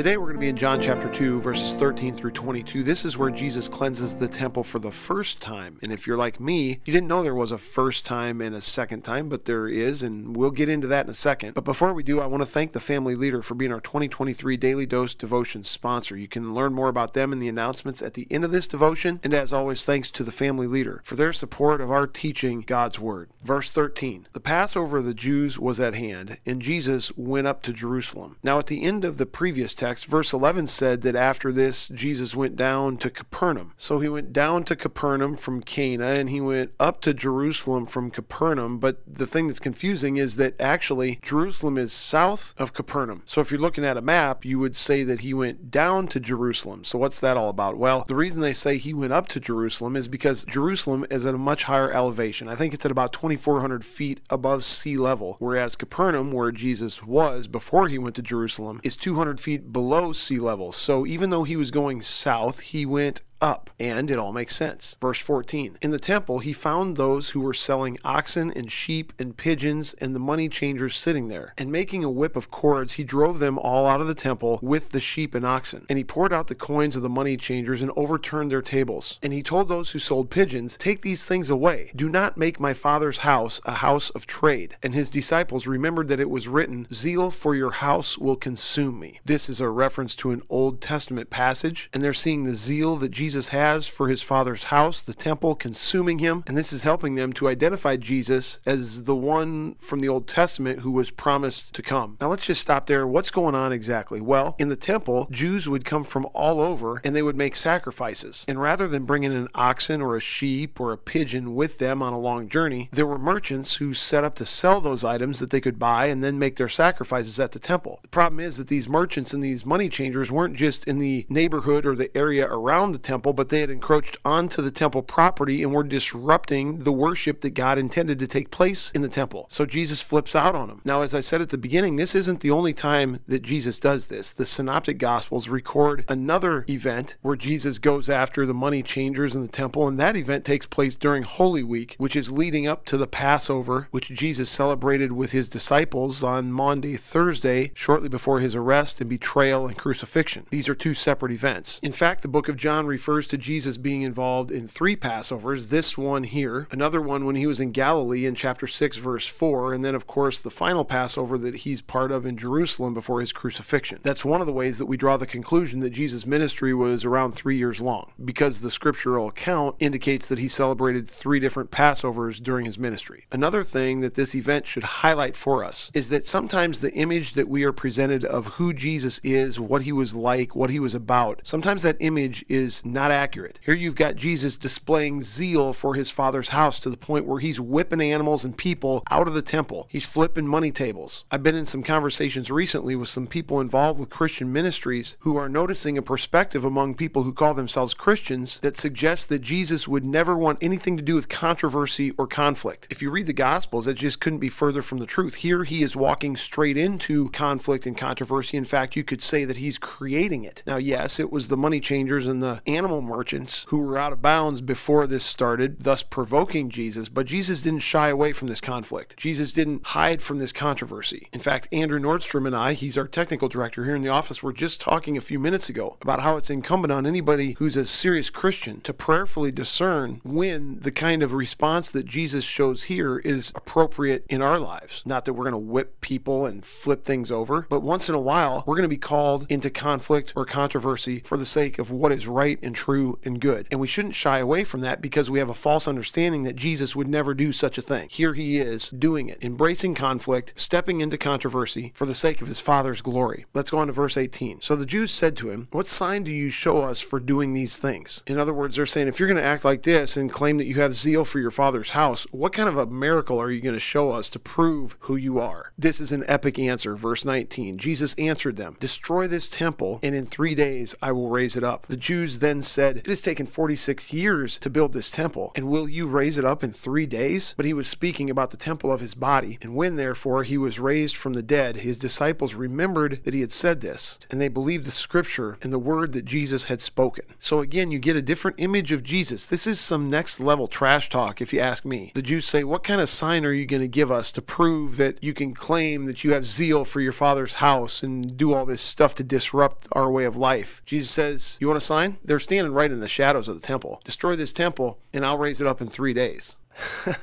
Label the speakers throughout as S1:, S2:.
S1: Today we're going to be in John chapter 2, verses 13 through 22. This is where Jesus cleanses the temple for the first time. And if you're like me, you didn't know there was a first time and a second time, but there is, and we'll get into that in a second. But before we do, I want to thank the Family Leader for being our 2023 Daily Dose Devotion sponsor. You can learn more about them in the announcements at the end of this devotion. And as always, thanks to the Family Leader for their support of our teaching God's Word. Verse 13 The Passover of the Jews was at hand, and Jesus went up to Jerusalem. Now, at the end of the previous text, verse 11 said that after this, Jesus went down to Capernaum. So he went down to Capernaum from Cana, and he went up to Jerusalem from Capernaum. But the thing that's confusing is that actually Jerusalem is south of Capernaum. So if you're looking at a map, you would say that he went down to Jerusalem. So what's that all about? Well, the reason they say he went up to Jerusalem is because Jerusalem is at a much higher elevation. I think it's at about 2,400 feet above sea level, whereas Capernaum, where Jesus was before he went to Jerusalem, is 200 feet below sea level. So even though he was going south, he went up, and it all makes sense. Verse 14 In the temple, he found those who were selling oxen and sheep and pigeons and the money changers sitting there. And making a whip of cords, he drove them all out of the temple with the sheep and oxen. And he poured out the coins of the money changers and overturned their tables. And he told those who sold pigeons, Take these things away. Do not make my father's house a house of trade. And his disciples remembered that it was written, Zeal for your house will consume me. This is a reference to an Old Testament passage, and they're seeing the zeal that Jesus Jesus has for his Father's house, the temple, consuming him. And this is helping them to identify Jesus as the one from the Old Testament who was promised to come. Now let's just stop there. What's going on exactly? Well, in the temple, Jews would come from all over and they would make sacrifices. And rather than bringing an oxen or a sheep or a pigeon with them on a long journey, there were merchants who set up to sell those items that they could buy and then make their sacrifices at the temple. The problem is that these merchants and these money changers weren't just in the neighborhood or the area around the temple temple, but they had encroached onto the temple property and were disrupting the worship that God intended to take place in the temple. So Jesus flips out on them. Now, as I said at the beginning, this isn't the only time that Jesus does this. The Synoptic Gospels record another event where Jesus goes after the money changers in the temple, and that event takes place during Holy Week, which is leading up to the Passover, which Jesus celebrated with his disciples on Maundy, Thursday, shortly before his arrest and betrayal and crucifixion. These are two separate events. In fact, the book of John refers refers to Jesus being involved in three Passovers, this one here, another one when he was in Galilee in chapter 6, verse 4, and then, of course, the final Passover that he's part of in Jerusalem before his crucifixion. That's one of the ways that we draw the conclusion that Jesus' ministry was around three years long, because the scriptural account indicates that he celebrated three different Passovers during his ministry. Another thing that this event should highlight for us is that sometimes the image that we are presented of who Jesus is, what he was like, what he was about, sometimes that image is not not accurate. Here you've got Jesus displaying zeal for his father's house to the point where he's whipping animals and people out of the temple. He's flipping money tables. I've been in some conversations recently with some people involved with Christian ministries who are noticing a perspective among people who call themselves Christians that suggests that Jesus would never want anything to do with controversy or conflict. If you read the Gospels, it just couldn't be further from the truth. Here he is walking straight into conflict and controversy. In fact, you could say that he's creating it. Now, yes, it was the money changers and the animal merchants who were out of bounds before this started, thus provoking Jesus. But Jesus didn't shy away from this conflict. Jesus didn't hide from this controversy. In fact, Andrew Nordstrom and I, he's our technical director here in the office, were just talking a few minutes ago about how it's incumbent on anybody who's a serious Christian to prayerfully discern when the kind of response that Jesus shows here is appropriate in our lives. Not that we're going to whip people and flip things over, but once in a while, we're going to be called into conflict or controversy for the sake of what is right and true and good. And we shouldn't shy away from that because we have a false understanding that Jesus would never do such a thing. Here he is doing it, embracing conflict, stepping into controversy for the sake of his Father's glory. Let's go on to verse 18. So the Jews said to him, What sign do you show us for doing these things? In other words, they're saying, if you're going to act like this and claim that you have zeal for your Father's house, what kind of a miracle are you going to show us to prove who you are? This is an epic answer. Verse 19 Jesus answered them, Destroy this temple, and in three days I will raise it up. The Jews then said, It has taken 46 years to build this temple, and will you raise it up in three days? But he was speaking about the temple of his body. And when therefore he was raised from the dead, his disciples remembered that he had said this, and they believed the scripture and the word that Jesus had spoken. So again, you get a different image of Jesus. This is some next level trash talk, if you ask me. The Jews say, What kind of sign are you going to give us to prove that you can claim that you have zeal for your father's house and do all this stuff to disrupt our way of life? Jesus says, You want a sign? They're standing right in the shadows of the temple. Destroy this temple, and I'll raise it up in three days.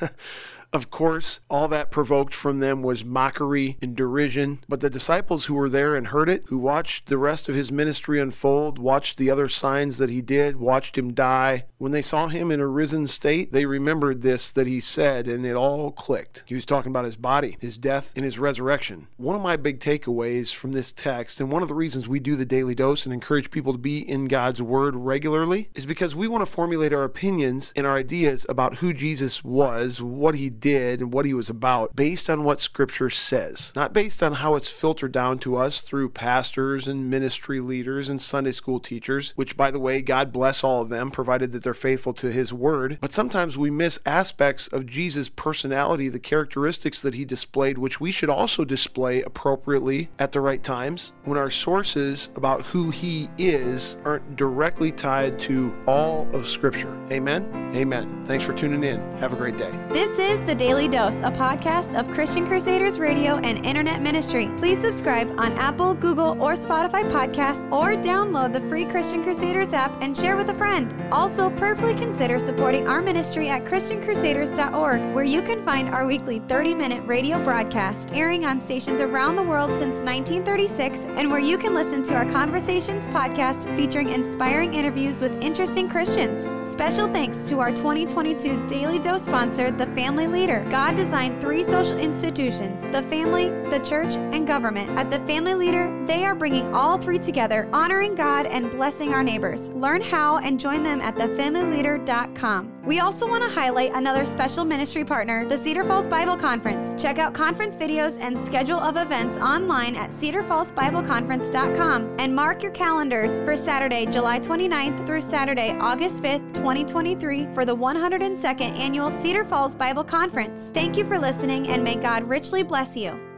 S1: Of course, all that provoked from them was mockery and derision. But the disciples who were there and heard it, who watched the rest of his ministry unfold, watched the other signs that he did, watched him die, when they saw him in a risen state, they remembered this that he said, and it all clicked. He was talking about his body, his death, and his resurrection. One of my big takeaways from this text, and one of the reasons we do the daily dose and encourage people to be in God's word regularly, is because we want to formulate our opinions and our ideas about who Jesus was, what he did and what he was about based on what scripture says, not based on how it's filtered down to us through pastors and ministry leaders and Sunday school teachers, which, by the way, God bless all of them, provided that they're faithful to his word. But sometimes we miss aspects of Jesus' personality, the characteristics that he displayed, which we should also display appropriately at the right times when our sources about who he is aren't directly tied to all of scripture. Amen. Amen. Thanks for tuning in. Have a great day.
S2: This is The Daily Dose, a podcast of Christian Crusaders Radio and Internet Ministry. Please subscribe on Apple, Google, or Spotify podcasts, or download the free Christian Crusaders app and share with a friend. Also, prayerfully consider supporting our ministry at ChristianCrusaders.org, where you can find our weekly 30 minute radio broadcast airing on stations around the world since 1936, and where you can listen to our Conversations podcast featuring inspiring interviews with interesting Christians. Special thanks to our 2022 Daily Dose sponsor, The Family Leader. God designed three social institutions the family, the church, and government. At The Family Leader, they are bringing all three together, honoring God and blessing our neighbors. Learn how and join them at thefamilyleader.com. We also want to highlight another special ministry partner, the Cedar Falls Bible Conference. Check out conference videos and schedule of events online at cedarfallsbibleconference.com and mark your calendars for Saturday, July 29th through Saturday, August 5th, 2023 for the 102nd annual Cedar Falls Bible Conference. Thank you for listening and may God richly bless you.